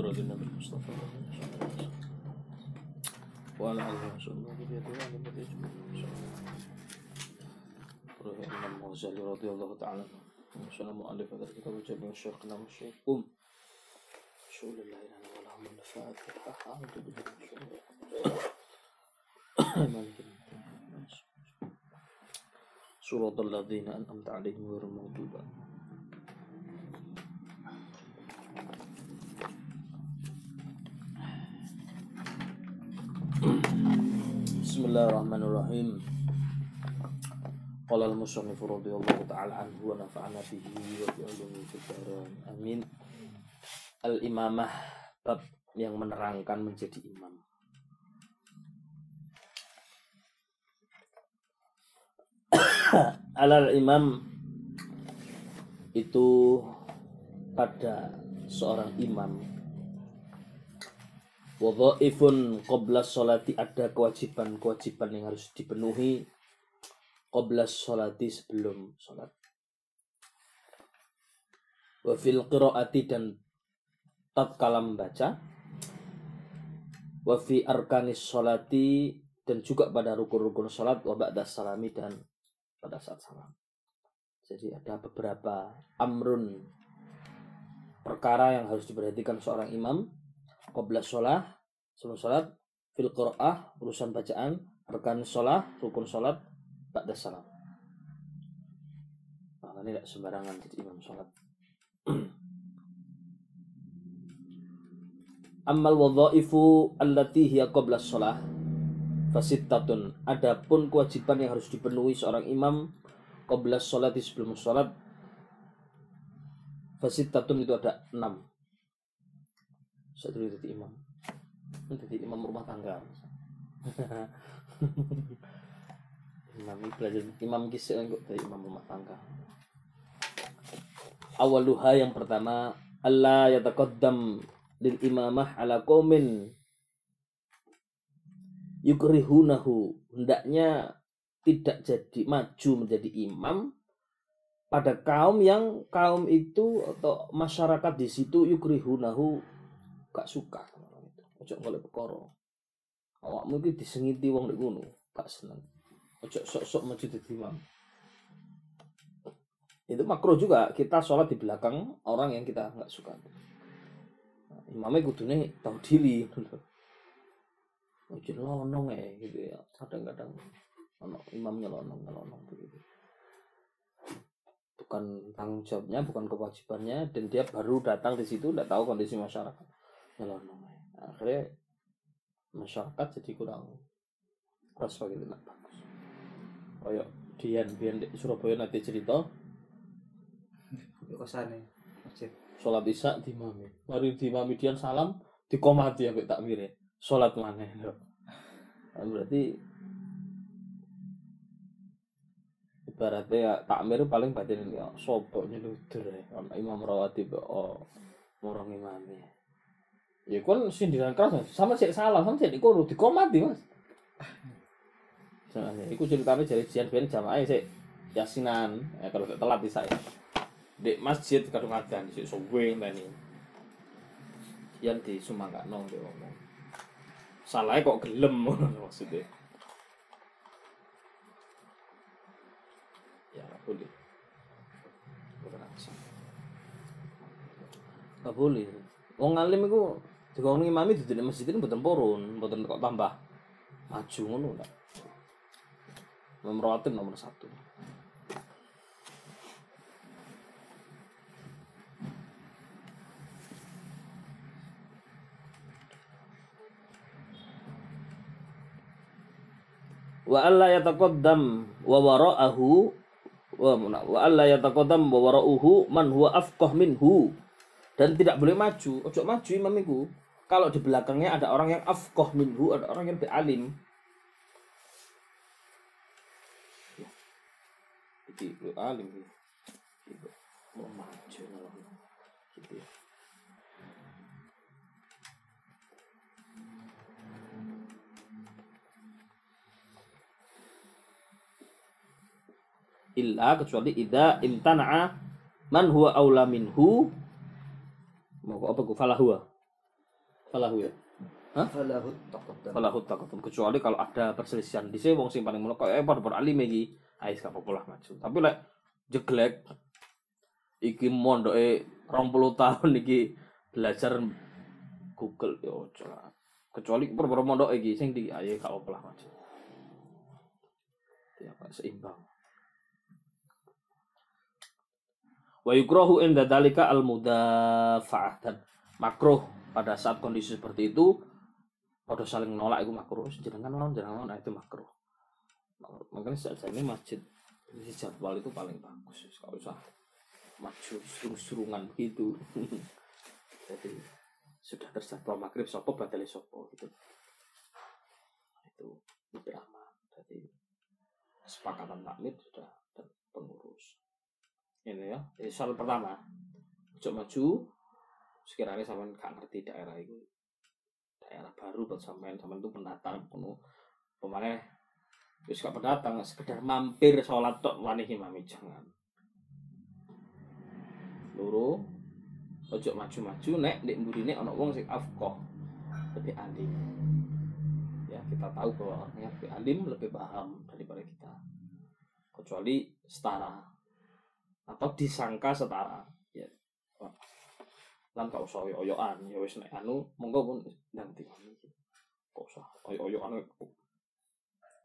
صدر للنبي المصطفى وعلى آله وصحبه وبيده وعلى بيده إن شاء الله. يعني الإمام الغزالي رضي الله تعالى عنه. إن شاء الله مؤلف هذا الكتاب الجميل شيخنا والشيخ أم شو لله لنا ولهم النفاعات والحق أعوذ بالله من شر مالك الذين أنعمت عليهم غير المغضوب Bismillahirrahmanirrahim. Qala al-musannif radhiyallahu ta'ala anhu wa nafa'ana bihi wa bi ulumi Amin. Al-imamah bab yang menerangkan menjadi imam. Alal imam itu pada seorang imam Wadhaifun qabla sholati ada kewajiban-kewajiban yang harus dipenuhi qabla sholati sebelum sholat. Wa fil qiraati dan tatkala membaca. Wa fi arkanis sholati dan juga pada rukun-rukun sholat wa ba'da salami dan pada saat salam. Jadi ada beberapa amrun perkara yang harus diperhatikan seorang imam qabla sholat sebelum sholat fil qira'ah urusan bacaan arkan sholat rukun sholat ba'da salam nah, ini tidak sembarangan jadi imam sholat. Amal wadhaifu allati hiya qabla sholat fasittatun. Adapun kewajiban yang harus dipenuhi seorang imam qabla sholat sebelum sholat fasittatun itu ada enam saya dulu jadi imam. Jadi imam rumah tangga imam belajar imam kisah kok dari imam rumah tangga. Awaluha yang pertama Allah yataqaddam lil imamah ala qaumin yukrihunahu. Hendaknya tidak jadi maju menjadi imam pada kaum yang kaum itu atau masyarakat di situ yukrihunahu gak suka itu. Ojo golek perkara. Awakmu iki disengiti wong nek ngono, gak seneng. Ojo sok-sok maju dadi imam. Itu makro juga kita sholat di belakang orang yang kita nggak suka. Nah, imamnya kudune tahu diri. Ojo lonong ya gitu ya. Kadang-kadang imamnya lonong lonong begitu. Bukan tanggung jawabnya, bukan kewajibannya, dan dia baru datang di situ, tidak tahu kondisi masyarakat nyelonong akhirnya masyarakat jadi kurang rasa gitu lah bagus. Kayak Dian Dian di Surabaya nanti cerita kosan masjid. sholat isya di mami. Mari di mami Dian salam dikomati ya tak mire. Sholat mana? Lo berarti ibaratnya ya takmir paling batin ya soboknya ludur ya. Imam rawatib oh orang imamnya Ya kan sindiran keras sama sih salah sama sih iku di mas. Jangan iku ceritanya dari Jian Ben jamaah sih yasinan. Ya kalau telat di saya di masjid kadung adzan sih suwe tani yang di Sumangkano dia ngomong salahnya kok gelem maksudnya. Ya boleh. Gak boleh. Wong alim iku dikon imami di masjid ini mboten purun, mboten kok tambah maju ngono lah. Nomor nomor satu. wa alla yataqaddam wa wara'ahu wa wa alla yataqaddam wa wara'uhu man huwa afqah minhu dan tidak boleh maju. Ojo maju imam itu kalau di belakangnya ada orang yang afqah minhu ada orang yang lebih alim jadi lebih mau maju. Gitu ya. Illa kecuali ida imtana'a man huwa aula minhu apa ku falah huwa falahu ya? Falahu taqaddam. Falahu taqaddum kecuali kalau ada perselisihan. Di sini wong sing paling kok eh pada alim iki ae gak apa-apa lah maju. Tapi lek jeglek iki mondoke 20 tahun iki belajar Google ya ojo lah. Kecuali berburu mondok iki sing di ayo gak apa lah maju. Ya Pak, seimbang wa yukrahu inda dalika al mudafa'ah dan makruh pada saat kondisi seperti itu pada saling nolak itu makruh. Non jenengan non nah, itu makruh. Makanya saat ini masjid ini jadwal itu paling bagus kalau usah maju serung-serungan begitu. Jadi sudah terjadwal maghrib sopo batali sopo gitu. Itu lebih aman jadi kesepakatan takmir sudah dan pengurus ini ya. Ini soal pertama. Coba maju. Sekiranya sama nggak ngerti daerah itu daerah baru buat sampean sampean itu pendatang penuh pemakai terus gak pendatang sekedar mampir sholat tok wani imami jangan. Loro ojo maju-maju nek nek mburine ana wong sing afqah lebih alim. Ya kita tahu bahwa orangnya lebih alim lebih paham daripada kita. Kecuali setara atau disangka setara. Ya. Lan kau usah oyo-oyoan ya wis nek anu monggo pun nanti kok usah oyo-oyoan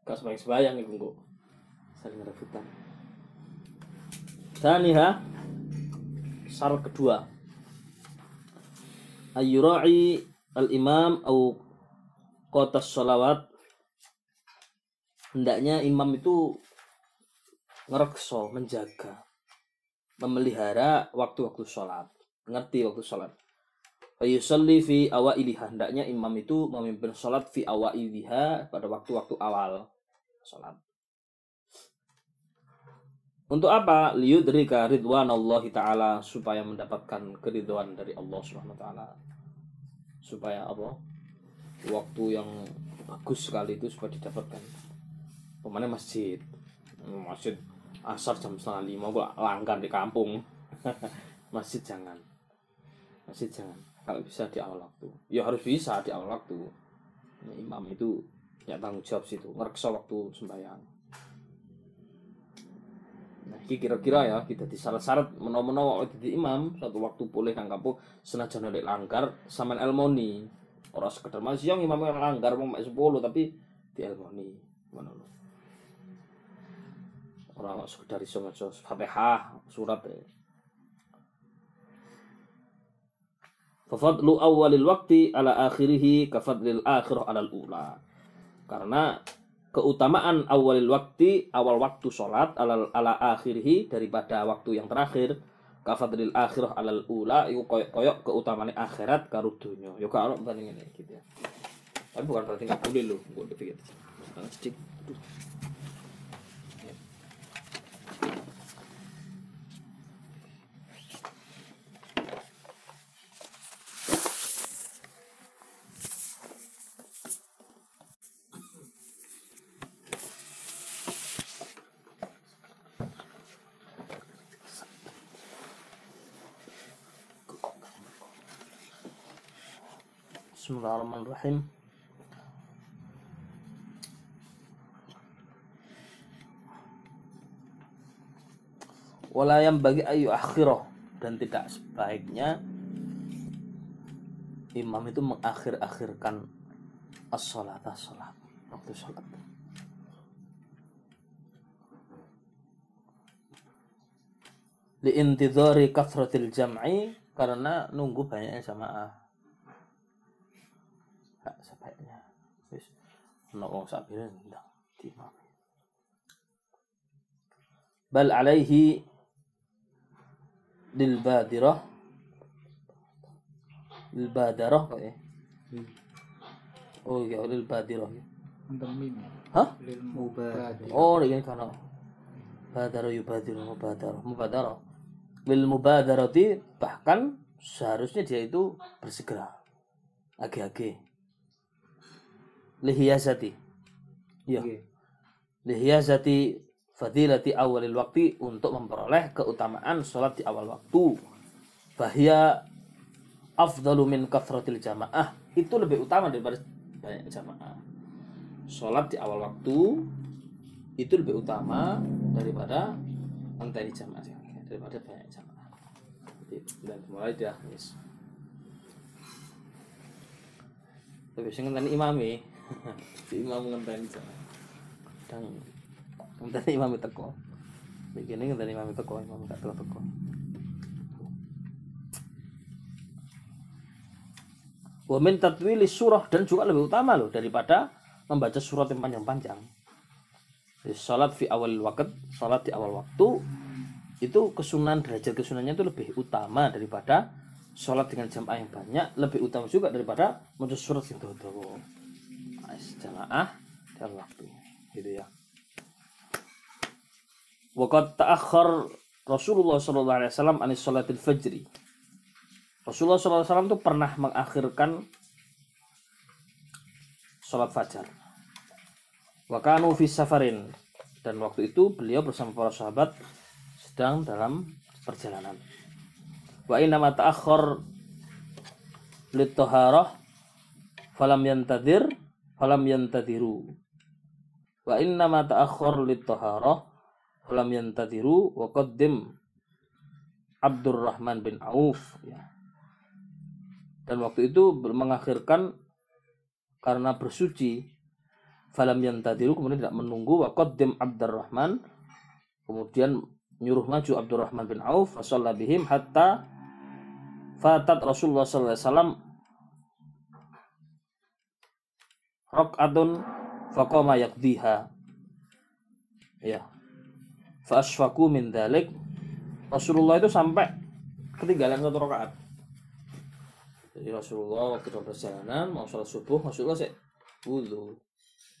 gak sebayang sebayang itu kok saling rebutan. Taniha syarat kedua. Ayyura'i al-imam au kotas sholawat. Hendaknya imam itu ngerekso menjaga memelihara waktu-waktu sholat ngerti waktu sholat Fayusalli fi awailiha hendaknya imam itu memimpin sholat fi awailiha pada waktu-waktu awal sholat untuk apa? Liyudrika ridwan Allah Ta'ala supaya mendapatkan keridhaan dari Allah Subhanahu wa taala. Supaya apa? Waktu yang bagus sekali itu supaya didapatkan. Pemana masjid. Masjid asar jam setengah lima gua langgar di kampung. masjid jangan. Masjid jangan. Kalau bisa di awal waktu. Ya harus bisa di awal waktu. Imam itu ya tanggung jawab situ. Ngereksa waktu sembahyang. Nah, iki kira-kira ya kita di syarat-syarat menawa-menawa di imam satu waktu boleh nang kampung senajan oleh langgar sama elmoni. Ora sekedar masih yang imam yang langgar mau 10 tapi di elmoni. Mana lo? Ora sekedar iso maca Fatihah surat ya. Fafadlu awalil waktu ala akhirih kafadlil akhirah ala ula. Karena keutamaan awalil waktu awal waktu sholat ala, ala akhirhi daripada waktu yang terakhir kafadril akhirah alal ula itu koyok koyok keutamaan akhirat karo dunya yo kalau banding ini gitu ya tapi bukan berarti nggak boleh loh gue pikir sedikit Bismillahirrahmanirrahim. Wala yang bagi ayu akhirah dan tidak sebaiknya imam itu mengakhir-akhirkan as-salat as-salat waktu salat. Liintidhari kathratil jam'i karena nunggu banyaknya jamaah gak sebaiknya wis ono wong sabire ndang timam bal alaihi lil badirah. Lil badarah kok ya? Oh iya lil badirah. Ya? Hah? Lil mubadir oh ini kan badara yubadiru mubadarah. Mubadarah. Lil mubadarati bahkan seharusnya dia itu bersegera. Age-age lihiyazati ya Nggih. lihiyazati fadilati awalil waktu untuk memperoleh keutamaan sholat di awal waktu. Bahya afdalu min kathratil jamaah. Itu lebih utama daripada banyak jamaah. Sholat di awal waktu itu lebih utama daripada ngenteni jamaah. Daripada banyak jamaah. Dan mulai dah yes. tapi sing imami si imam ngenteni dan ngenteni imami teko. Begini ngenteni imami teko imam gak teko teko. Wa min tatwili surah dan juga lebih utama loh daripada membaca surat yang panjang-panjang. Salat fi awal waktu, salat di awal waktu itu kesunan derajat kesunannya itu lebih utama daripada sholat dengan jamaah yang banyak lebih utama juga daripada membaca surat yang dawa jamaah dan waktu gitu ya Waqad ta'akhir Rasulullah sallallahu alaihi wasallam anis salatil fajri Rasulullah SAW itu pernah mengakhirkan sholat fajar. Wakanu fi safarin dan waktu itu beliau bersama para sahabat sedang dalam perjalanan. Wa inna ma ta'akhkhar litoharah falam yantadir falam yantadiru. Wa inna ma ta'akhkhar litoharah falam yantadiru wa qaddim Abdurrahman bin Auf ya dan waktu itu mengakhirkan karena bersuci falam yang tadiru kemudian tidak menunggu waqaddim Abdurrahman kemudian nyuruh maju Abdurrahman bin Auf fasalla bihim hatta fatat Rasulullah sallallahu alaihi wasallam raq'atun faqama yaqdiha. Ya. Fa asfaku min dalik Rasulullah itu sampai ketinggalan satu rakaat. Jadi Rasulullah waktu dalam perjalanan mau sholat subuh Rasulullah sih wudhu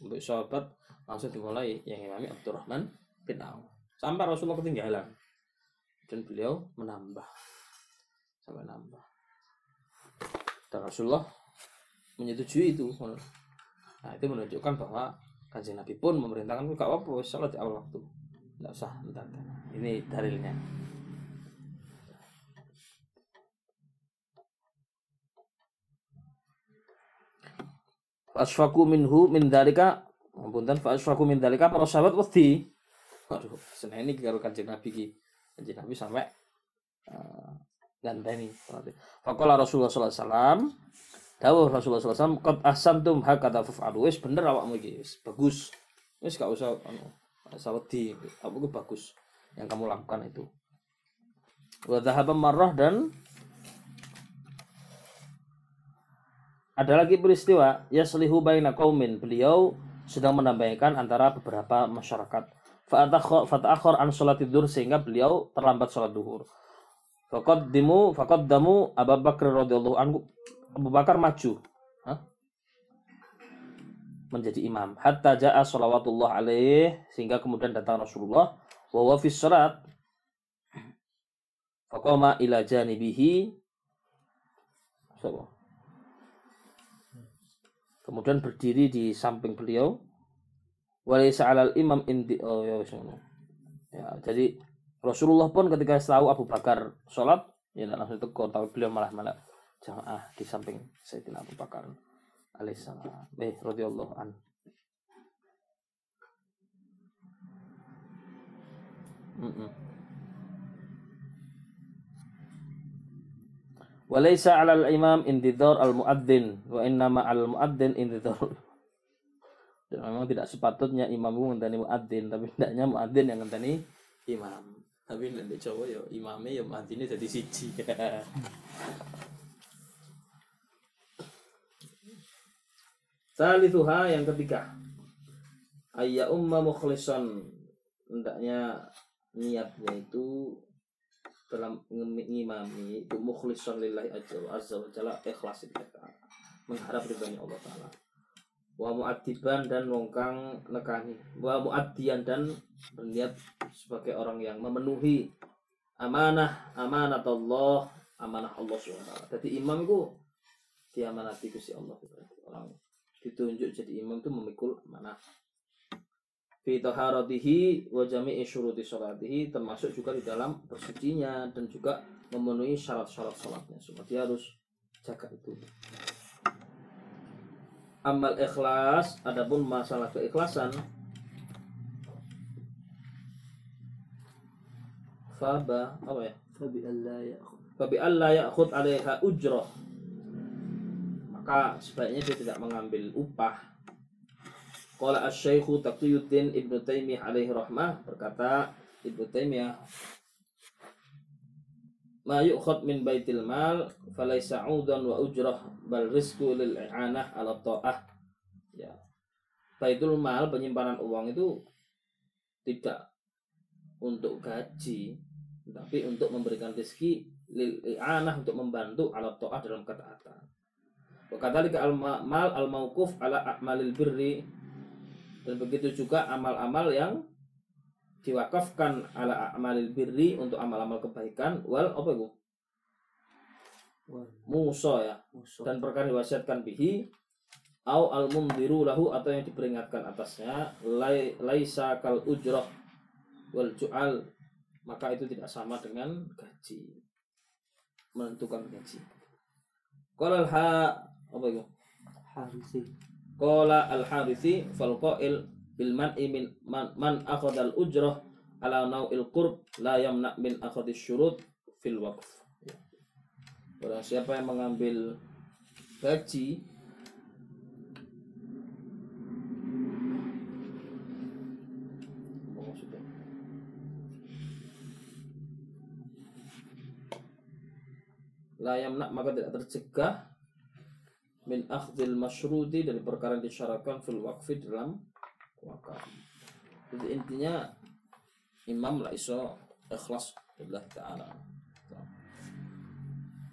untuk sahabat langsung dimulai yang imami Abdurrahman bin Auf. Sampai Rasulullah ketinggalan. Dan beliau menambah. Sampai nambah. Dan Rasulullah menyetujui itu nah itu menunjukkan bahwa kajian Nabi pun memerintahkan gak apa-apa sholat di awal waktu. Tidak usah entar ini dalilnya. Asfaku minhu min dalika ampunten fa min dalika para sahabat wedi. Waduh seneng ini karo kanjeng Nabi ki kanjeng Nabi sampai uh, ganteni faqala Rasulullah sallallahu alaihi wasallam dawuh Rasulullah wasallam qad ahsantum hakata fa'alu wis bener awakmu iki wis bagus wis gak usah anu usah wedi apa bagus yang kamu lakukan itu wa dhahaba marrah dan Ada lagi peristiwa yaslihu baina qaumin. Beliau sedang menambahkan antara beberapa masyarakat. Fata'akhir an sholat tidur sehingga beliau terlambat sholat duhur. dimu fakad damu Abu Bakar radhiyallahu anhu Abu Bakar maju. Hah? menjadi imam. Hatta jaa sholawatullah alaih sehingga kemudian datang Rasulullah. Wa huwa fi sholat faqama ila janibihi. Kemudian berdiri di samping beliau. Walaysa alal imam inti oh ya, ya jadi Rasulullah pun ketika tahu Abu Bakar sholat ya langsung tegur tapi beliau malah malah jamaah di samping Sayyidina Abu Bakar alaihissalam eh radhiyallahu an mm -mm. Walaysa 'alal imam intidhar al muadzin wa innama al muadzin intidhar. Dan memang tidak sepatutnya imam ngenteni muadzin, tapi hendaknya muadzin yang ngenteni imam. Tapi nek Jawa ya imame ya muadzine jadi siji. Salithuha yang ketiga. Ayya umma mukhlison hendaknya niatnya itu dalam mengimami itu mukhlisan lillahi azza wa jalla ikhlas mengharap ridhonya Allah taala. Wa mu'addiban dan nongkang nekani. Wa mu'addian dan berniat sebagai orang yang memenuhi amanah amanat Allah amanah Allah SWT jadi imam itu diamanati Gusti Allah. Orang ditunjuk jadi imam itu memikul amanah fi taharatihi wa jami'i syuruti sholatihi termasuk juga di dalam bersucinya dan juga memenuhi syarat-syarat sholatnya. Dia harus jaga itu. Amal ikhlas adapun masalah keikhlasan faba apa ya? Fabi Allah ya Fabi Allah ya'khud 'alaiha ujrah. Maka sebaiknya dia tidak mengambil upah. Qala asy-syaikhu Taqiyuddin Ibnu Taimiyah alaihi rahmah berkata Ibnu Taimiyah Ma yu'khad min baitil mal falaysa 'udan wa ujrah bal rizqu lil i'anah 'ala ta'ah. Ya. Baitul mal penyimpanan uang itu tidak untuk gaji tapi untuk memberikan rezeki lil i'anah untuk membantu ala ta'ah dalam ketaatan. Wa kadzalika al mal al mauquf ala a'malil birri. Dan begitu juga amal-amal yang diwakafkan ala a'malil birri untuk amal-amal kebaikan. Wal apa itu? Musa ya. Dan perkara diwasiatkan bihi au al mundiru lahu atau yang diperingatkan atasnya lai, laisa kal ujrah wal ju'al. Maka itu tidak sama dengan gaji. Menentukan gaji. Ha apa itu harisi qala al harithi fal qail bil man'i min man, man akhadha al ujrah ala nau'il qurb la yamna min akhadhi syurut fil waqf Barang siapa yang mengambil gaji Apa maksudnya? La yamna maka tidak tercegah min akhdil masyrudi dari perkara yang disyaratkan fil waqfi dalam wakaf. Jadi intinya imam lah iso ikhlas lillahi ta'ala.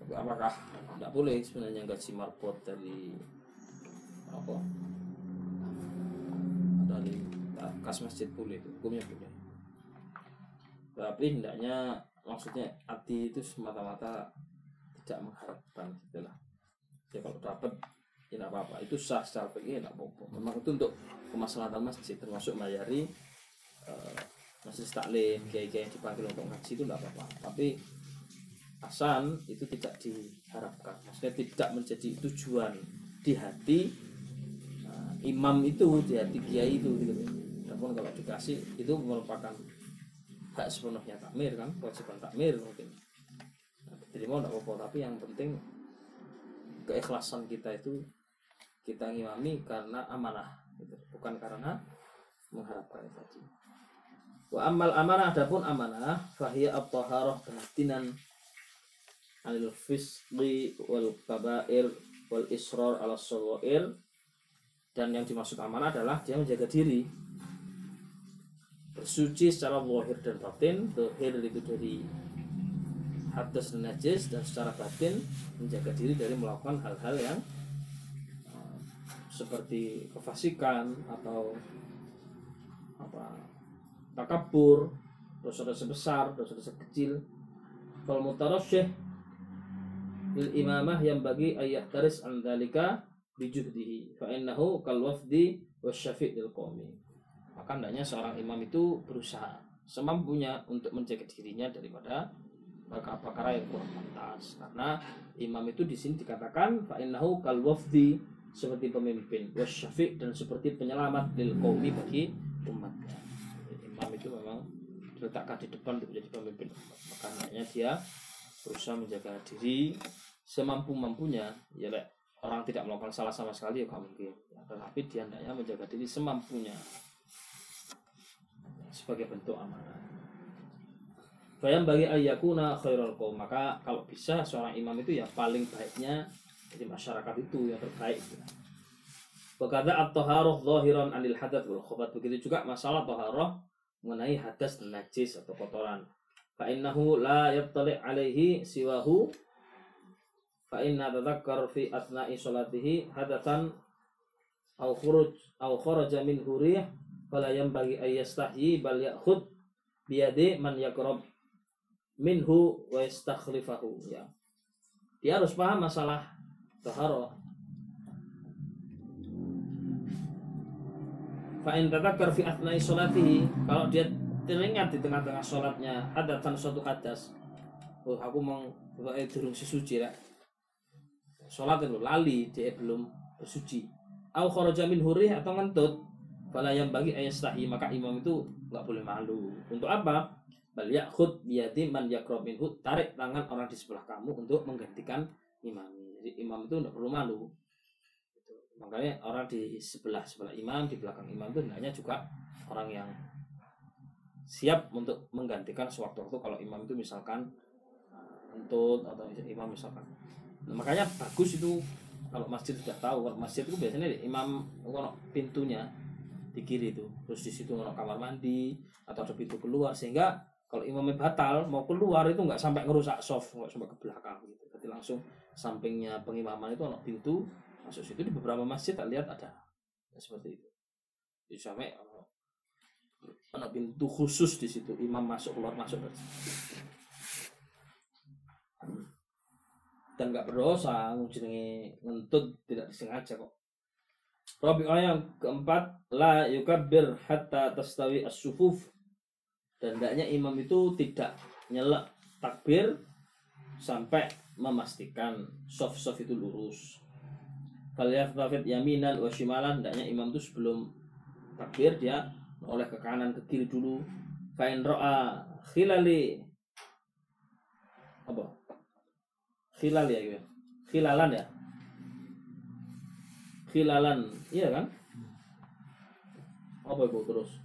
Tapi apakah tidak boleh sebenarnya gaji marbot dari apa? Dari kas masjid boleh, hukumnya boleh. Tapi hendaknya maksudnya hati itu semata-mata tidak mengharapkan gitulah. Ya kalau dapat ya tidak apa-apa. Itu sah secara fikih tidak apa-apa. Memang itu untuk kemaslahatan masjid termasuk mayari eh, masjid taklim, kiai-kiai yang dipanggil untuk ngaji itu tidak apa-apa. Tapi asan itu tidak diharapkan maksudnya tidak menjadi tujuan di hati nah, imam itu di hati kiai itu gitu namun kalau dikasih itu merupakan hak sepenuhnya takmir kan kewajiban takmir mungkin nah, diterima tidak apa-apa tapi yang penting keikhlasan kita itu kita ngimami karena amanah gitu. bukan karena mengharapkan itu wa amal amanah adapun amanah fahiya at-taharah kehatinan anil fisqi wal kabair wal israr ala sawair. Dan yang dimaksud amanah adalah dia menjaga diri. Bersuci secara zahir dan batin zahir itu dari hadas najis dan secara batin menjaga diri dari melakukan hal-hal yang uh, seperti kefasikan atau apa takabur dosa-dosa besar dosa-dosa kecil. Kalau mutarasyih lil imamah yang bagi ayat taris an dalika bijuhdihi fa innahu kal wafdi wasyafi' lil qawmi. Maka hendaknya seorang imam itu berusaha semampunya untuk menjaga dirinya daripada perkara-perkara yang kurang pantas. Karena imam itu di sini dikatakan fa innahu kal wafdi seperti pemimpin wasyafi' dan seperti penyelamat lil qawmi bagi umatnya. Imam itu memang diletakkan di depan untuk menjadi pemimpin umat. Maka hendaknya dia berusaha menjaga diri semampu-mampunya. Ya orang tidak melakukan salah sama sekali ya mungkin. Ya, tetapi dia hendaknya menjaga diri semampunya. Sebagai bentuk amanah Bayang bagi ayakuna khairul qaum maka kalau bisa seorang imam itu ya paling baiknya jadi masyarakat itu yang terbaik. Berkata at-taharah zahiran anil hadath wal khubat begitu juga masalah taharah mengenai hadas najis atau kotoran. Fa innahu la yattali alaihi siwahu fa inna tadhakkar fi asna'i salatihi hadatsan aw khuruj aw kharaja min hurih fala yanbaghi ay bal ya'khud biyadi man yaqrab minhu wa ya. Dia harus paham masalah taharah. Fa in tadhakkar fi asna'i salatihi kalau dia teringat di tengah-tengah sholatnya hadatan suatu hadas oh aku mau eh, durung sesuci lah sholat itu lali dia belum bersuci au kharaja min hurih atau ngentut fala yang bagi ayastahi maka imam itu nggak boleh malu untuk apa bal ya'khud biyadi man yaqrab minhu. Tarik tangan orang di sebelah kamu untuk menggantikan imam. Jadi imam itu nggak perlu malu. Gitu. makanya orang di sebelah sebelah imam di belakang imam itu hendaknya juga orang yang siap untuk menggantikan sewaktu-waktu kalau imam itu misalkan untuk atau imam misalkan. Nah, makanya bagus itu kalau masjid sudah tahu. Kalau masjid itu biasanya imam ono pintunya di kiri itu. Terus di situ kamar mandi atau ada pintu keluar. Sehingga kalau imamnya batal mau keluar itu nggak sampai ngerusak soft nggak sampai ke belakang gitu. Jadi langsung sampingnya pengimaman itu ono pintu masuk situ di beberapa masjid tak lihat ada. Ya, seperti itu. Jadi sampai ono, ono pintu khusus di situ imam masuk keluar masuk. Dan nggak berdosa jenenge ngentut tidak disengaja kok. Rabi'ah yang keempat la yukabbir hatta tastawi as-sufuf dan hendaknya imam itu tidak nyelak takbir sampai memastikan soft-soft itu lurus. Falyaftafid yaminan wa shimalan hendaknya imam itu sebelum takbir dia oleh ke kanan ke kiri dulu. Fa'in ro'a khilali apa? Khilal ya gitu. khilalan ya? Khilalan iya kan? Apa itu terus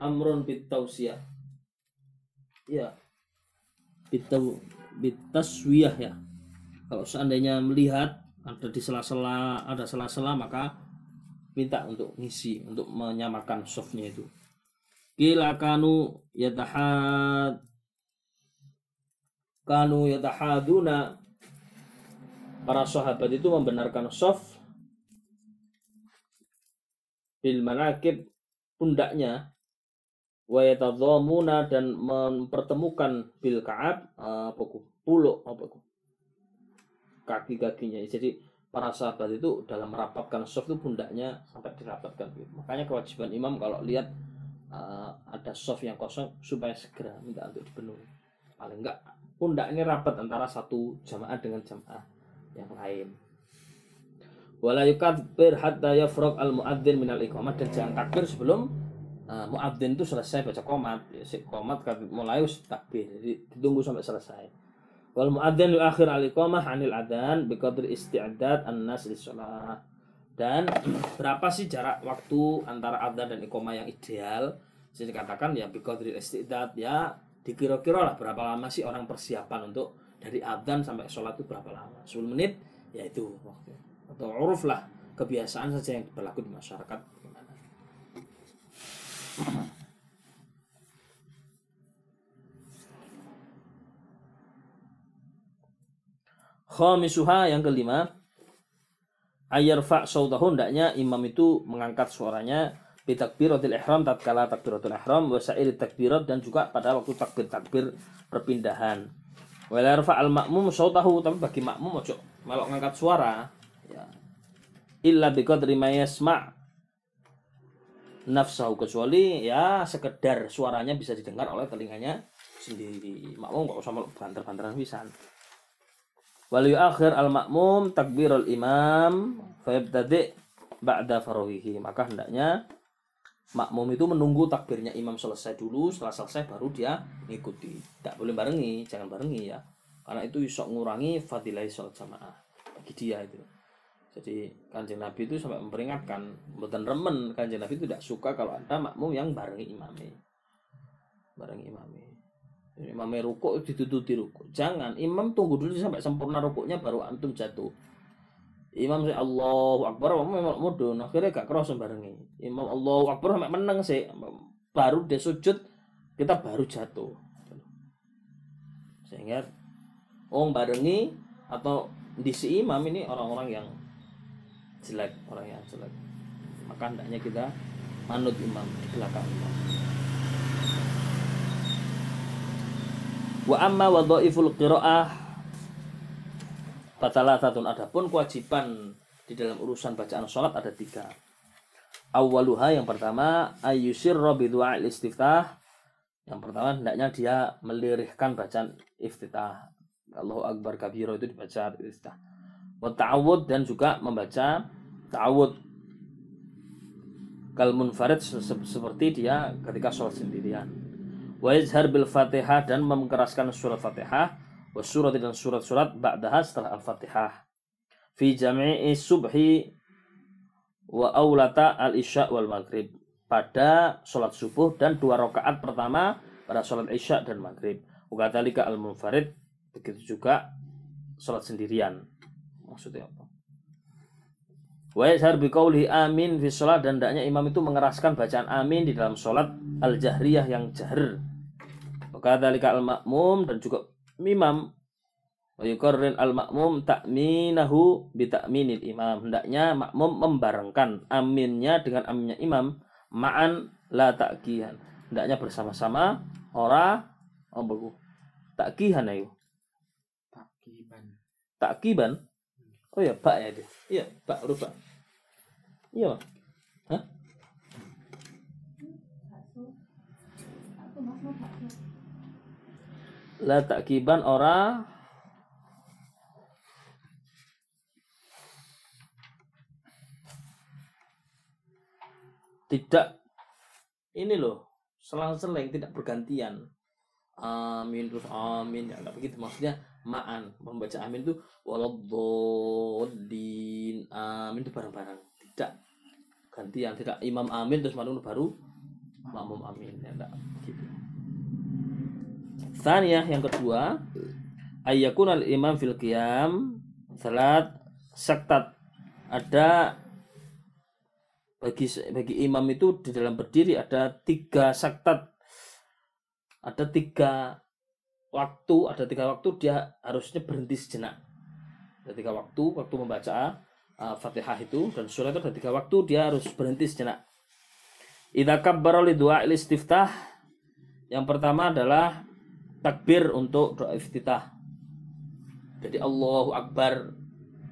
amrun bit tausiyah iya. Bitau bitaswiyah ya. Kalau seandainya melihat ada di sela-sela ada sela-sela maka minta untuk ngisi untuk menyamakan softnya itu. Kila kanu yatahad kanu yatahaduna. Para sahabat itu membenarkan soft. Bil manakib pundaknya wa dan mempertemukan bil ka'ab apa ku? Puluk apa kaki-kakinya. Jadi para sahabat itu dalam merapatkan soft itu pundaknya sampai dirapatkan. Makanya kewajiban imam kalau lihat uh, ada soft yang kosong supaya segera minta untuk dipenuhi. Paling enggak pundaknya rapat antara satu jamaah dengan jamaah yang lain. Wala yukabbir hatta yafraq al muadzin minal iqamah dan jangan takbir sebelum uh, muadzin itu selesai baca komat. Ya, si komat kan mulai us takbir jadi ditunggu sampai selesai. Wal muadzin lu akhir al iqamah anil adan biqadri isti'dad an-nas lis-shalah dan berapa sih jarak waktu antara adzan dan iqamah yang ideal? Jadi dikatakan ya biqadri isti'dad ya dikira-kira lah berapa lama sih orang persiapan untuk dari adzan sampai sholat itu berapa lama? 10 menit ya itu waktu. Atau uruf lah kebiasaan saja yang berlaku di masyarakat Khamisuha yang kelima ayarfa sautahu hendaknya imam itu mengangkat suaranya bitakbiratul ihram tatkala takbiratul ihram wa sa'ir takbirat dan juga pada waktu takbir-takbir perpindahan. Wala yarfa al makmum sautahu tapi bagi makmum ojo melok ngangkat suara ya. Illa biqadri ma yasma' nafsahu kecuali ya sekedar suaranya bisa didengar oleh telinganya sendiri. Makmum nggak usah banter-banteran pisan. Wal akhir al makmum takbirul imam fayabtadi ba'da farawihi. Maka hendaknya makmum itu menunggu takbirnya imam selesai dulu setelah selesai baru dia ngikuti. Tidak boleh barengi jangan barengi ya. Karena itu bisa ngurangi fadilah sholat jamaah. Bagi dia itu jadi kanjeng nabi itu sampai memperingatkan buatan remen kanjeng nabi itu tidak suka kalau ada makmum yang barengi imamnya barengi imamnya imamnya rukuk ditututi rukuk jangan imam tunggu dulu sampai sempurna rukuknya baru antum jatuh Imam sih Allahu Akbar, memang mudun. Akhirnya gak kerasa barengi. Imam Allahu Akbar sampai menang sih. Baru dia sujud, kita baru jatuh. Sehingga orang barengi atau di si imam ini orang-orang yang jelek, orang yang jelek. Maka hendaknya kita manut imam di belakang imam. Wa amma wadhaiful qiraah Batalatun adapun kewajiban di dalam urusan bacaan sholat ada tiga. Awaluha yang pertama ayusir robi dua istiftah. Yang pertama hendaknya dia melirihkan bacaan iftitah. Allahu Akbar kabiro itu dibaca istiftah. wa ta'awud dan juga membaca ta'awud. Kal munfarid se- se- seperti dia ketika sholat sendirian. Wa yazhar bil fatihah dan mengeraskan surat fatihah wa surat dan surat-surat ba'daha setelah al-fatihah. Fi jami'i subhi wa aulata al isya wal maghrib. Pada sholat subuh dan dua rakaat pertama pada sholat isya dan maghrib. Wakadhalika al munfarid begitu juga sholat sendirian. Maksudnya apa Wa yashar biqaulihi amin fi sholat dan hendaknya imam itu mengeraskan bacaan amin di dalam sholat al jahriyah yang jahr. Wakadhalika al makmum dan juga imam wa yukarrin al makmum ta'minahu bi ta'minil imam. Hendaknya makmum membarengkan aminnya dengan aminnya imam ma'an la ta'kihan. Hendaknya bersama-sama ora apa ku? Ta'kihan ayo. Takiban. Ta'kiban. Oh ya, Pak ya dia. Iya, Pak, huruf Pak. Iya, Pak. Hah? La ta'kiban ora. Tidak. Ini loh selang-seling tidak bergantian. Amin terus amin ya enggak begitu. Maksudnya ma'an membaca amin itu waladdallin amin itu bareng-bareng tidak. Gantian tidak imam amin terus makmum baru makmum amin ya enggak. Gitu. Tsaniyah yang kedua ayyakun al imam fil qiyam salat saktat. Ada bagi bagi imam itu di dalam berdiri ada tiga saktat. Ada tiga waktu ada tiga waktu dia harusnya berhenti sejenak. Ada tiga waktu waktu membaca uh, fatihah itu dan surah itu ada tiga waktu dia harus berhenti sejenak idza kabbara du'a istiftah yang pertama adalah takbir untuk doa iftitah jadi Allahu Akbar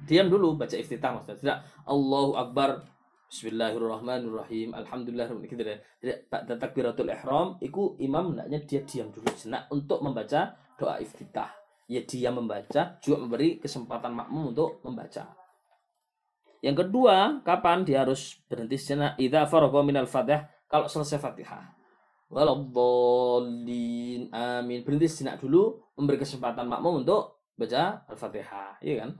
diam dulu baca iftitah maksudnya tidak Allahu Akbar Bismillahirrahmanirrahim. Alhamdulillah gitu deh. Jadi pada takbiratul ihram iku imam hendaknya dia diam dulu sejenak untuk membaca doa iftitah. Ya dia membaca juga memberi kesempatan makmum untuk membaca. Yang kedua, kapan dia harus berhenti sejenak? Idza faragha minal fatihah kalau selesai Fatihah. Waladdallin amin. Berhenti sejenak dulu memberi kesempatan makmum untuk baca Al-Fatihah, iya kan?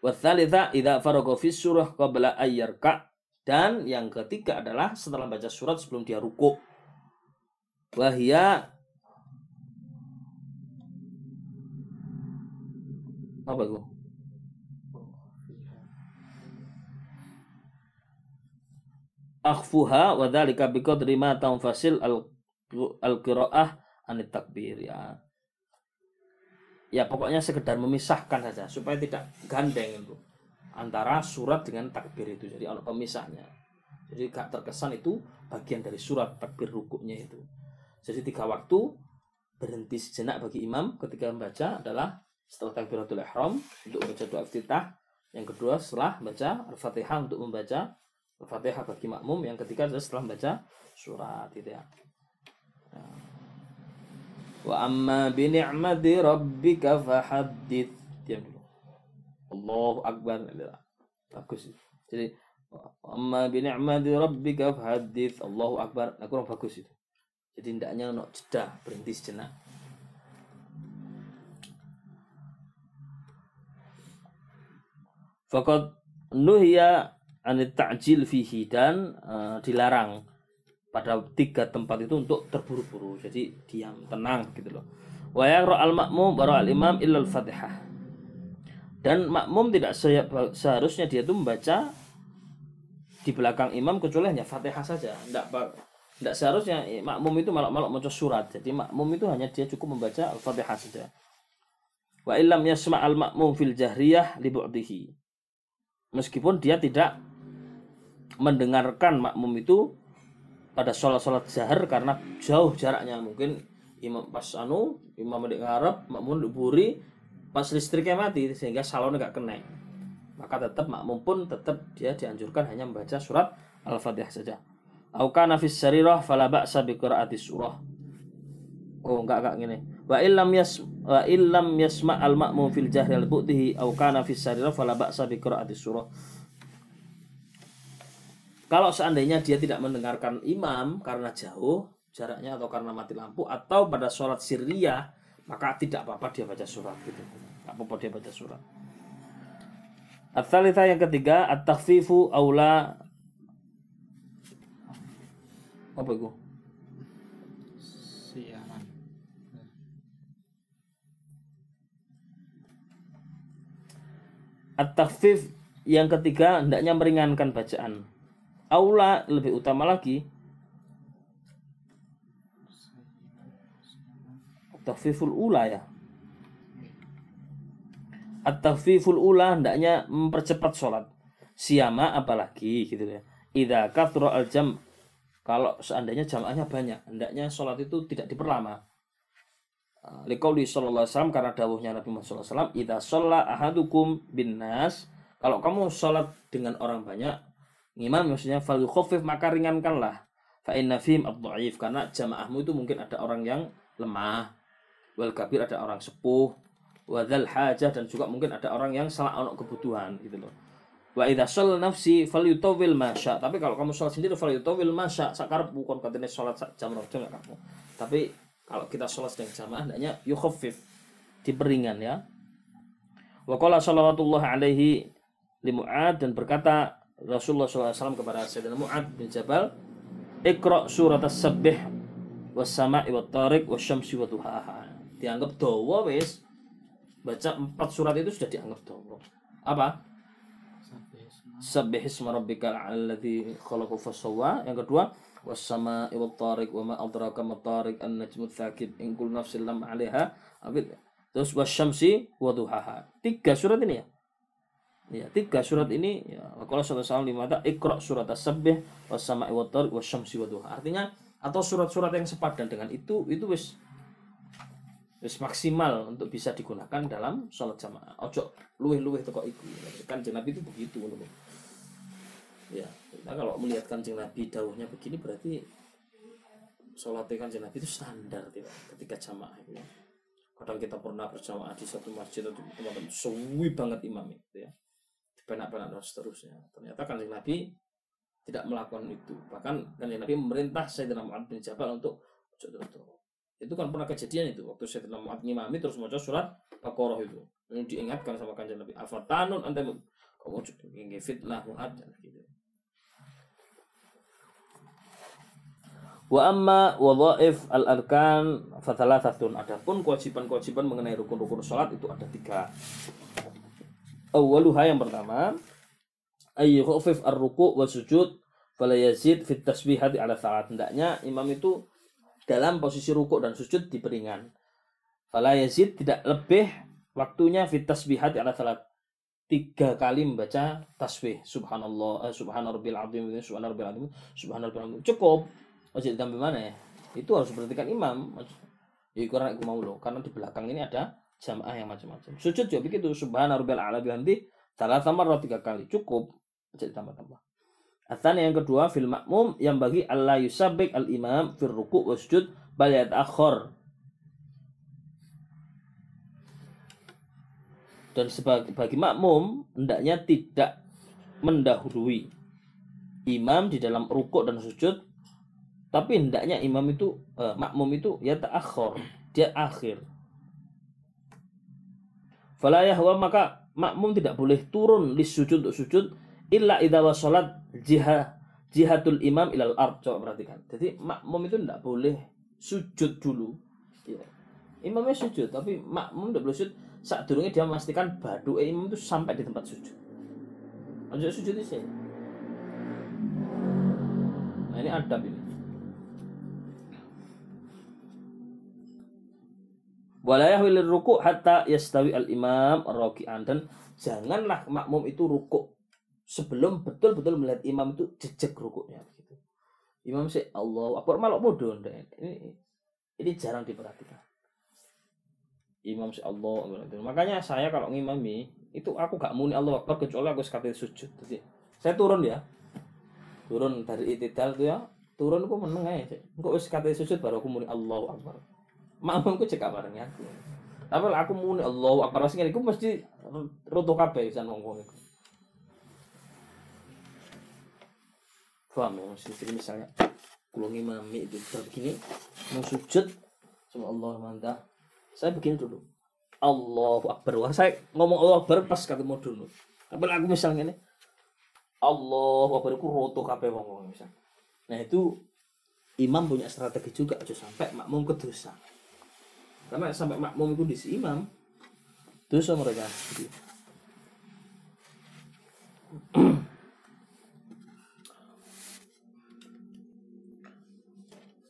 Wathalitha idza faragha fi surah qabla ayyarka dan yang ketiga adalah setelah baca surat sebelum dia ruku. Wahia apa itu? Akhfuha wa dzalika biqadri ma tanfasil al al-qiraah anit takbir ya. Ya pokoknya sekedar memisahkan saja supaya tidak gandeng itu antara surat dengan takbir itu. Jadi ada pemisahnya. Jadi gak terkesan itu bagian dari surat takbir rukuknya itu. Jadi tiga waktu berhenti sejenak bagi imam ketika membaca adalah setelah takbiratul ihram untuk membaca doa iftitah. Yang kedua setelah baca Al-Fatihah untuk membaca Al-Fatihah bagi makmum. Yang ketiga adalah setelah membaca surat itu ya. Wa amma bi ni'mati rabbika fahaddits. Diam dulu. Allahu akbar. Bagus. Jadi wa amma bi ni'mati rabbika fahaddits. Allahu akbar. Nah, kurang bagus itu. Jadi hendaknya ono jeda, berhenti sejenak. Fakat nuhya anit ta'jil fihi dan eh, dilarang pada tiga tempat itu untuk terburu-buru. Jadi diam, tenang gitu loh. Wa yaqra al makmum bara al imam illa al fatihah. Dan makmum tidak se- seharusnya dia itu membaca di belakang imam kecuali hanya fatihah saja. Tidak tidak seharusnya eh, makmum itu malah-malah membaca surat. Jadi makmum itu hanya dia cukup membaca al fatihah saja. Wa illam yasma al makmum fil jahriyah li bu'dihi. Meskipun dia tidak mendengarkan makmum itu pada sholat-sholat jahar karena jauh jaraknya. Mungkin imam pas anu imam di ngarep makmum di buri pas listriknya mati sehingga salonnya nggak kena. Maka tetap makmum pun tetap dia dianjurkan hanya membaca surat al-fatihah saja. Au kana fis sarirah bi qiraati surah. Oh enggak enggak gini. Wa illam yas wa illam yasma al ma'mum fil jahri al bu'dihi aw kana fis sarira fala ba'sa surah kalau seandainya dia tidak mendengarkan imam karena jauh jaraknya atau karena mati lampu atau pada sholat sirriyah maka tidak apa-apa dia baca surat gitu. Tidak apa-apa dia baca surat. at yang ketiga at-takhfifu aula apa itu? Siaran. At-takhfif yang ketiga hendaknya meringankan bacaan. Aula lebih utama lagi Takhfiful ula ya. At-takhfiful ula hendaknya mempercepat sholat. Siama apalagi gitu ya. Idza kathra al-jam kalau seandainya jamaahnya banyak, hendaknya sholat itu tidak diperlama. Ah, liqauli sallallahu alaihi wasallam karena dawuhnya Nabi Muhammad sallallahu alaihi wasallam, "Idza shalla ahadukum bin nas" Kalau kamu sholat dengan orang banyak, imam maksudnya fal yukhaffif maka ringankanlah. Fa inna fihim ad-dhaif karena jamaahmu itu mungkin ada orang yang lemah, wal kabir ada orang sepuh wadal hajah dan juga mungkin ada orang yang salah ono kebutuhan gitu loh. Wa idza shall nafsi falyutawil masya tapi kalau kamu sholat sendiri falyutawil masya sakar bukan katanya sholat jam jam kamu. Tapi kalau kita sholat sedang jamaah hendaknya yukhaffif diperingan ya. Wa qala sallallahu alaihi li Mu'ad dan berkata Rasulullah SAW kepada Sayyidina Mu'ad bin Jabal Iqra surat as-sabbih was sama'i wat tariq was syamsi wa dianggap dawa wis. Baca empat surat itu sudah dianggap dawa. Apa? Sabbih isma rabbikal alladzi khalaqa fasawwa. Yang kedua wasama iwat tariq wa adraka ma tariq an najmu tsakib in kullu nafsin lam terus wasyamsi wa duhaha tiga surat ini ya Ya, tiga surat ini ya kalau surat salam lima tak ikra surat as-sabbih was-sama'i wat tariq wasyamsi wa duha. Artinya atau surat-surat yang sepadan dengan itu itu wis wis maksimal untuk bisa digunakan dalam sholat jamaah. Ojo luweh-luweh toko iku. Kan Nabi itu begitu loh. Ya, kita kalau melihat kanjeng Nabi dawuhnya begini berarti sholat kanjeng Nabi itu standar tidak ketika jamaah itu. Kadang kita pernah berjamaah di satu masjid atau tempat suwi banget imam itu ya. Penak-penak dan seterusnya. Ternyata kanjeng Nabi tidak melakukan itu. Bahkan kanjeng Nabi memerintah Sayyidina Muhammad bin Jabal untuk ojo itu kan pernah kejadian itu waktu tidak Mu'ad ngimami terus mau surat Baqarah itu ini diingatkan sama kanjeng Nabi afatanun anta kamu ingin fitnah Mu'ad gitu Wa amma wadhaif al-arkan fathalathatun. Adapun kewajiban-kewajiban mengenai rukun-rukun salat itu ada tiga. Awaluha yang pertama ayyu khufif ar-ruku' wa sujud fala yazid fit tasbihati ala salat. Hendaknya imam itu dalam posisi rukuk dan sujud diperingan. Fala yazid tidak lebih waktunya fit tasbihat ala salat. Tiga kali membaca tasbih subhanallah, eh, subhanarabbil azim, subhanarabbil azim, subhanarabbil azim. Cukup. Masih ditambah mana ya? Itu harus perhatikan imam. Ya kurang mau karena di belakang ini ada jamaah yang macam-macam. Sujud juga begitu, subhanarabbil ala bihamdi, salah samar tiga kali. Cukup. Masih ditambah-tambah. Atan yang kedua fil makmum yang bagi Allah yusabik al imam fil ruku wasjud bal akhor dan sebagai bagi makmum hendaknya tidak mendahului imam di dalam rukuk dan sujud tapi hendaknya imam itu eh, makmum itu ya akhor dia akhir falayah maka makmum tidak boleh turun di sujud untuk sujud illa idza wasalat jihad jihadul imam ilal ard. Coba perhatikan. Jadi makmum itu tidak boleh sujud dulu. Ya. imamnya sujud tapi makmum tidak boleh sujud. Saat durungnya dia memastikan badu imam itu sampai di tempat sujud. Lanjut sujud sini. Nah ini adab ini walayah wilir ruku hatta yastawi al imam raki'an dan janganlah makmum itu ruku sebelum betul-betul melihat imam itu jejak rukuknya gitu. Imam sih Allah akbar malah bodoh ini ini jarang diperhatikan. Imam sih Allah makanya saya kalau ngimami itu aku gak muni Allah akbar kecuali aku sekali sujud. Jadi saya turun ya. Turun dari itidal tuh ya. Turun aku meneng aja. Engko wis sekali sujud baru aku muni Allah akbar. Makmumku cek bareng aku. Tapi aku muni Allahu Akbar. Sing iku mesti roto kabeh san wong iku. Paham ya? Misalnya kalau ngimami itu begini mau sujud sama Allah mantap saya begini dulu. Allahu Akbar. Wah, saya ngomong Allahu Akbar pas ketemu dulu. Tapi aku misalnya ini Allahu Akbar itu roto kabeh wong wong misal. Nah itu imam punya strategi juga aja sampai makmum ke dosa karena sampai makmum itu di si imam dosa mereka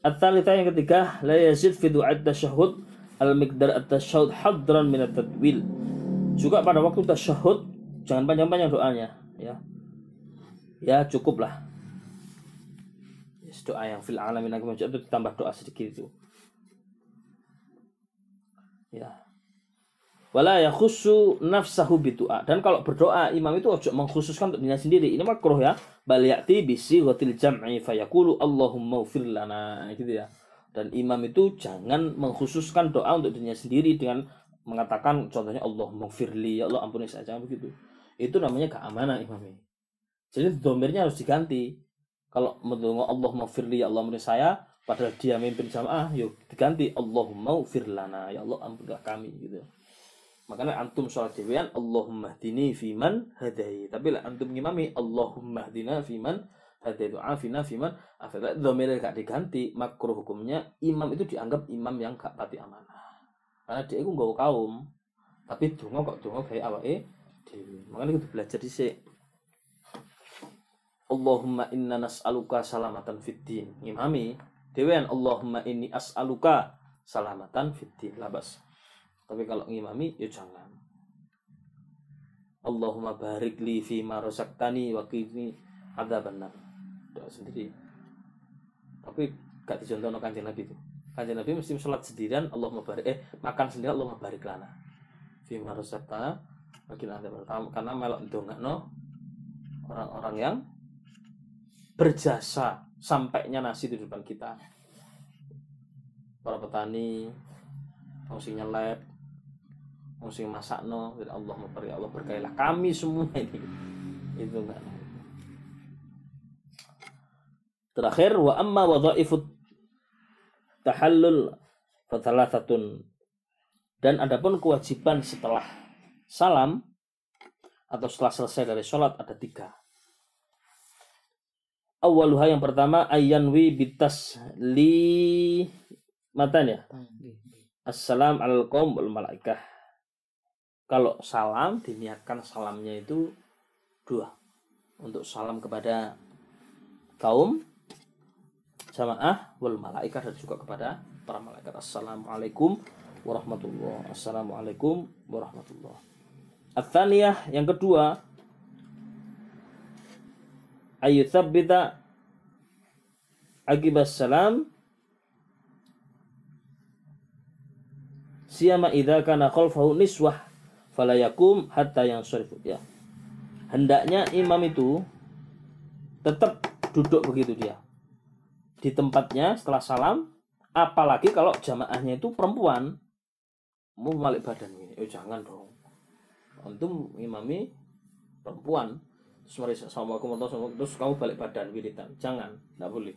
At-thalithah yang ketiga, la yazid fi du'at tasyahud al-miqdar at-tasyahud hadran min at-tadwil. Juga pada waktu tasyahud jangan panjang-panjang doanya, ya. Ya, cukuplah. Doa yang fil alamin aku itu ditambah doa sedikit itu. Ya. Wala yakhussu nafsahu bidu'a. Dan kalau berdoa imam itu ojo mengkhususkan untuk dirinya sendiri. Ini makruh ya. Bal ya'ti bisi ghatil jam'i fayaqulu Allahumma ufir lana gitu ya. Dan imam itu jangan mengkhususkan doa untuk dirinya sendiri dengan mengatakan contohnya Allahumma firli ya Allah ampuni saya jangan begitu. Itu namanya keamanan imam ini. Jadi domirnya harus diganti. Kalau mendengar Allahumma firli ya Allah ampuni saya, padahal dia memimpin jamaah, yuk diganti Allahumma ufir lana ya Allah ampunilah kami gitu. Makanya antum sholat dewean Allahumma hdini fiman hadai. Tapi lah antum ngimami Allahumma hdina fiman hadai itu afina fiman afina. Domir gak diganti makruh hukumnya imam itu dianggap imam yang gak pati amanah. Karena dia itu gak kaum. Tapi dungo kok dungo kayak awake dewi. Makanya kita belajar di sini. Allahumma inna nas'aluka salamatan fid din. Imami dewean Allahumma inni as'aluka salamatan fid din. Labas. Tapi kalau ngimami ya jangan. Allahumma barik li fi ma razaqtani wa qini adzabannar. Doa sendiri. Tapi gak dicontohno kanjeng Nabi itu. Kanjeng Nabi mesti sholat sendirian Allahumma barik eh makan sendirian Allahumma barik lana. Fi ma razaqtana wa qini adzabannar. Karena melok ndongakno orang-orang yang berjasa sampainya nasi di depan kita. Para petani, fungsi nyelep, Musim masak no, Allah memberi Allah berkailah kami semua ini. Itu enggak. Terakhir wa amma wadhaifut tahallul fathalathatun. Dan adapun kewajiban setelah salam atau setelah selesai dari sholat ada tiga. Awaluha yang pertama ayanwi bitas li matanya. Assalam al qaum wal malaikah. Kalau salam diniatkan salamnya itu dua. Untuk salam kepada kaum jamaah wal malaikat dan juga kepada para malaikat. Assalamualaikum warahmatullah assalamualaikum warahmatullah Athaniyah yang kedua ayuthabbita akibas salam. Siyama idza kana khalfahu niswah falayakum hatta yang syarifut ya. Hendaknya imam itu tetap duduk begitu dia. Di tempatnya setelah salam apalagi kalau jamaahnya itu perempuan. Mau balik badan ini. Oh jangan dong. Untuk imami perempuan terus mari assalamualaikum terus kamu balik badan wiritan jangan tidak boleh.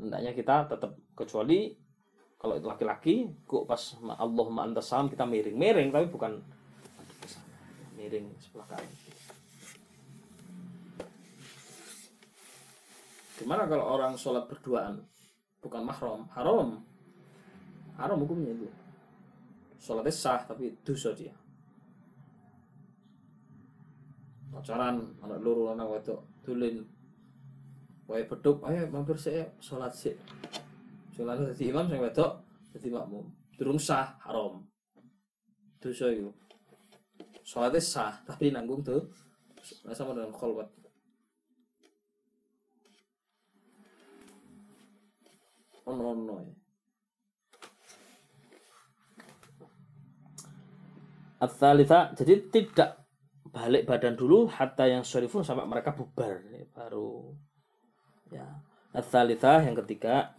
Hendaknya kita tetap kecuali kalau itu laki-laki kok pas Allah anta salam kita miring-miring tapi bukan miring sebelah kanan. Gimana kalau orang sholat berduaan? Bukan mahram haram. Haram hukumnya itu. Sholatnya sah tapi dosa dia pacaran anak luru anak wedok tulin wae beduk ayo mampir saya sholat sih sholat jadi imam saya wedok jadi makmum. Durung sah haram. Dosa itu sholatnya sah tapi nanggung tuh sama dengan kholwat ono ono ya. Atsalita jadi tidak balik badan dulu hatta yang syarifun sampai mereka bubar baru ya Atsalita yang ketiga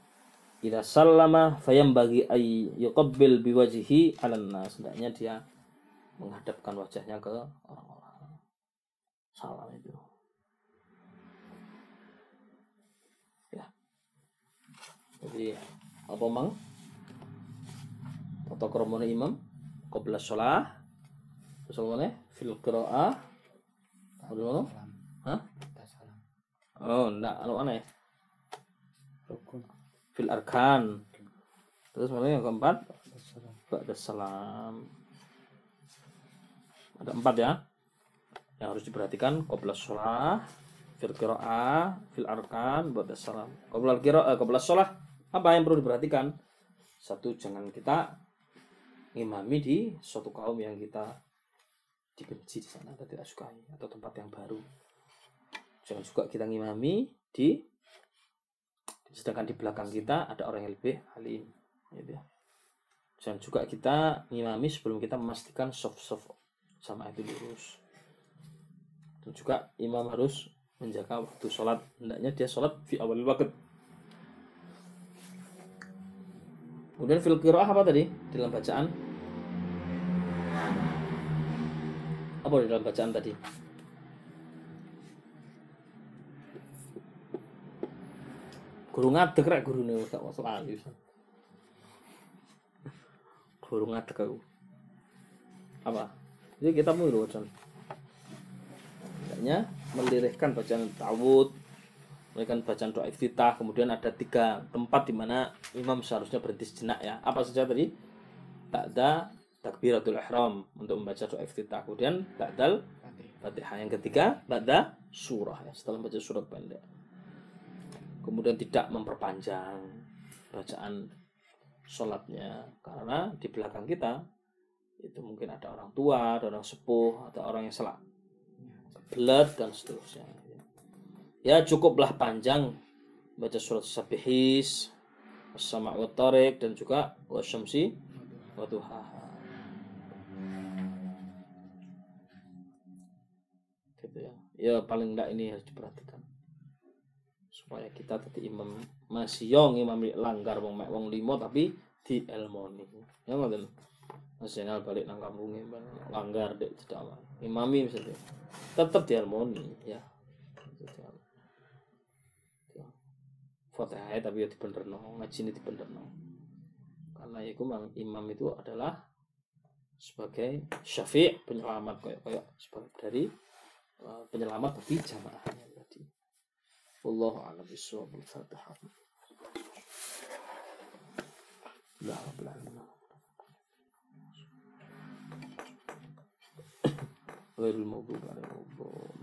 Idza sallama fayambagi ay yuqabbil biwajhihi 'alan nas. Hendaknya dia menghadapkan wajahnya ke orang-orang. Salam itu. Ya. Jadi apa mang? Kromone imam qabla apa meneh? Fil qiraah. Apa dulu? Salam. Hah? Oh, enggak, anu aneh. Rukun. Fil arkan. Terus mana yang keempat? Ba'da salam. Ada empat ya. Yang harus diperhatikan qabla shalah, fil qiraah, fil arkan, ba'da salam. Qabla qiraah, qabla shalah apa yang perlu diperhatikan? Satu jangan kita ngimami di suatu kaum yang kita dibenci di sana atau tidak sukai atau tempat yang baru. Jangan juga kita ngimami di sedangkan di belakang kita ada orang yang lebih alim gitu ya. Jangan juga kita ngimami sebelum kita memastikan soft-soft sama itu lurus. Dan juga imam harus menjaga waktu sholat. Hendaknya dia sholat fi awal waktu. Kemudian fil apa tadi? Dalam bacaan. Apa di dalam bacaan tadi? Guru ngadeg rek gurune gak masuk lali. Guru ngadeg aku. Apa? Jadi kita mau Con. Hendaknya melirihkan bacaan tawud, melirihkan bacaan doa iftitah, kemudian ada tiga tempat di mana imam seharusnya berhenti sejenak ya. Apa saja tadi? Ta'da takbiratul ihram untuk membaca doa iftitah. Kemudian Fatih. Fatihah yang ketiga ba'da surah ya setelah membaca surat pendek. Kemudian tidak memperpanjang bacaan sholatnya karena di belakang kita itu mungkin ada orang tua, ada orang sepuh, atau orang yang salah belat dan seterusnya. Ya cukuplah panjang baca surat sabihis, sama wa tariq dan juga wasyamsi wa Gitu ya. Ya paling enggak ini harus diperhatikan. Supaya kita tadi imam masih yong imam langgar wong mek wong limo tapi di elmoni. Ya ngoten. Mas Zainal balik nang kampungnya langgar dek aman. Imami misalnya tetap di harmoni ya. Fatihah tapi ya dibenerno, ngaji ini dibenerno. Karena itu mang imam itu adalah sebagai syafi' penyelamat kayak kayak sebagai dari uh, penyelamat bagi jamaahnya tadi. Wallahu a'lam bishawab. Al-Fatihah. La rabbil alamin. غير المغضوب عليهم ولا الضالين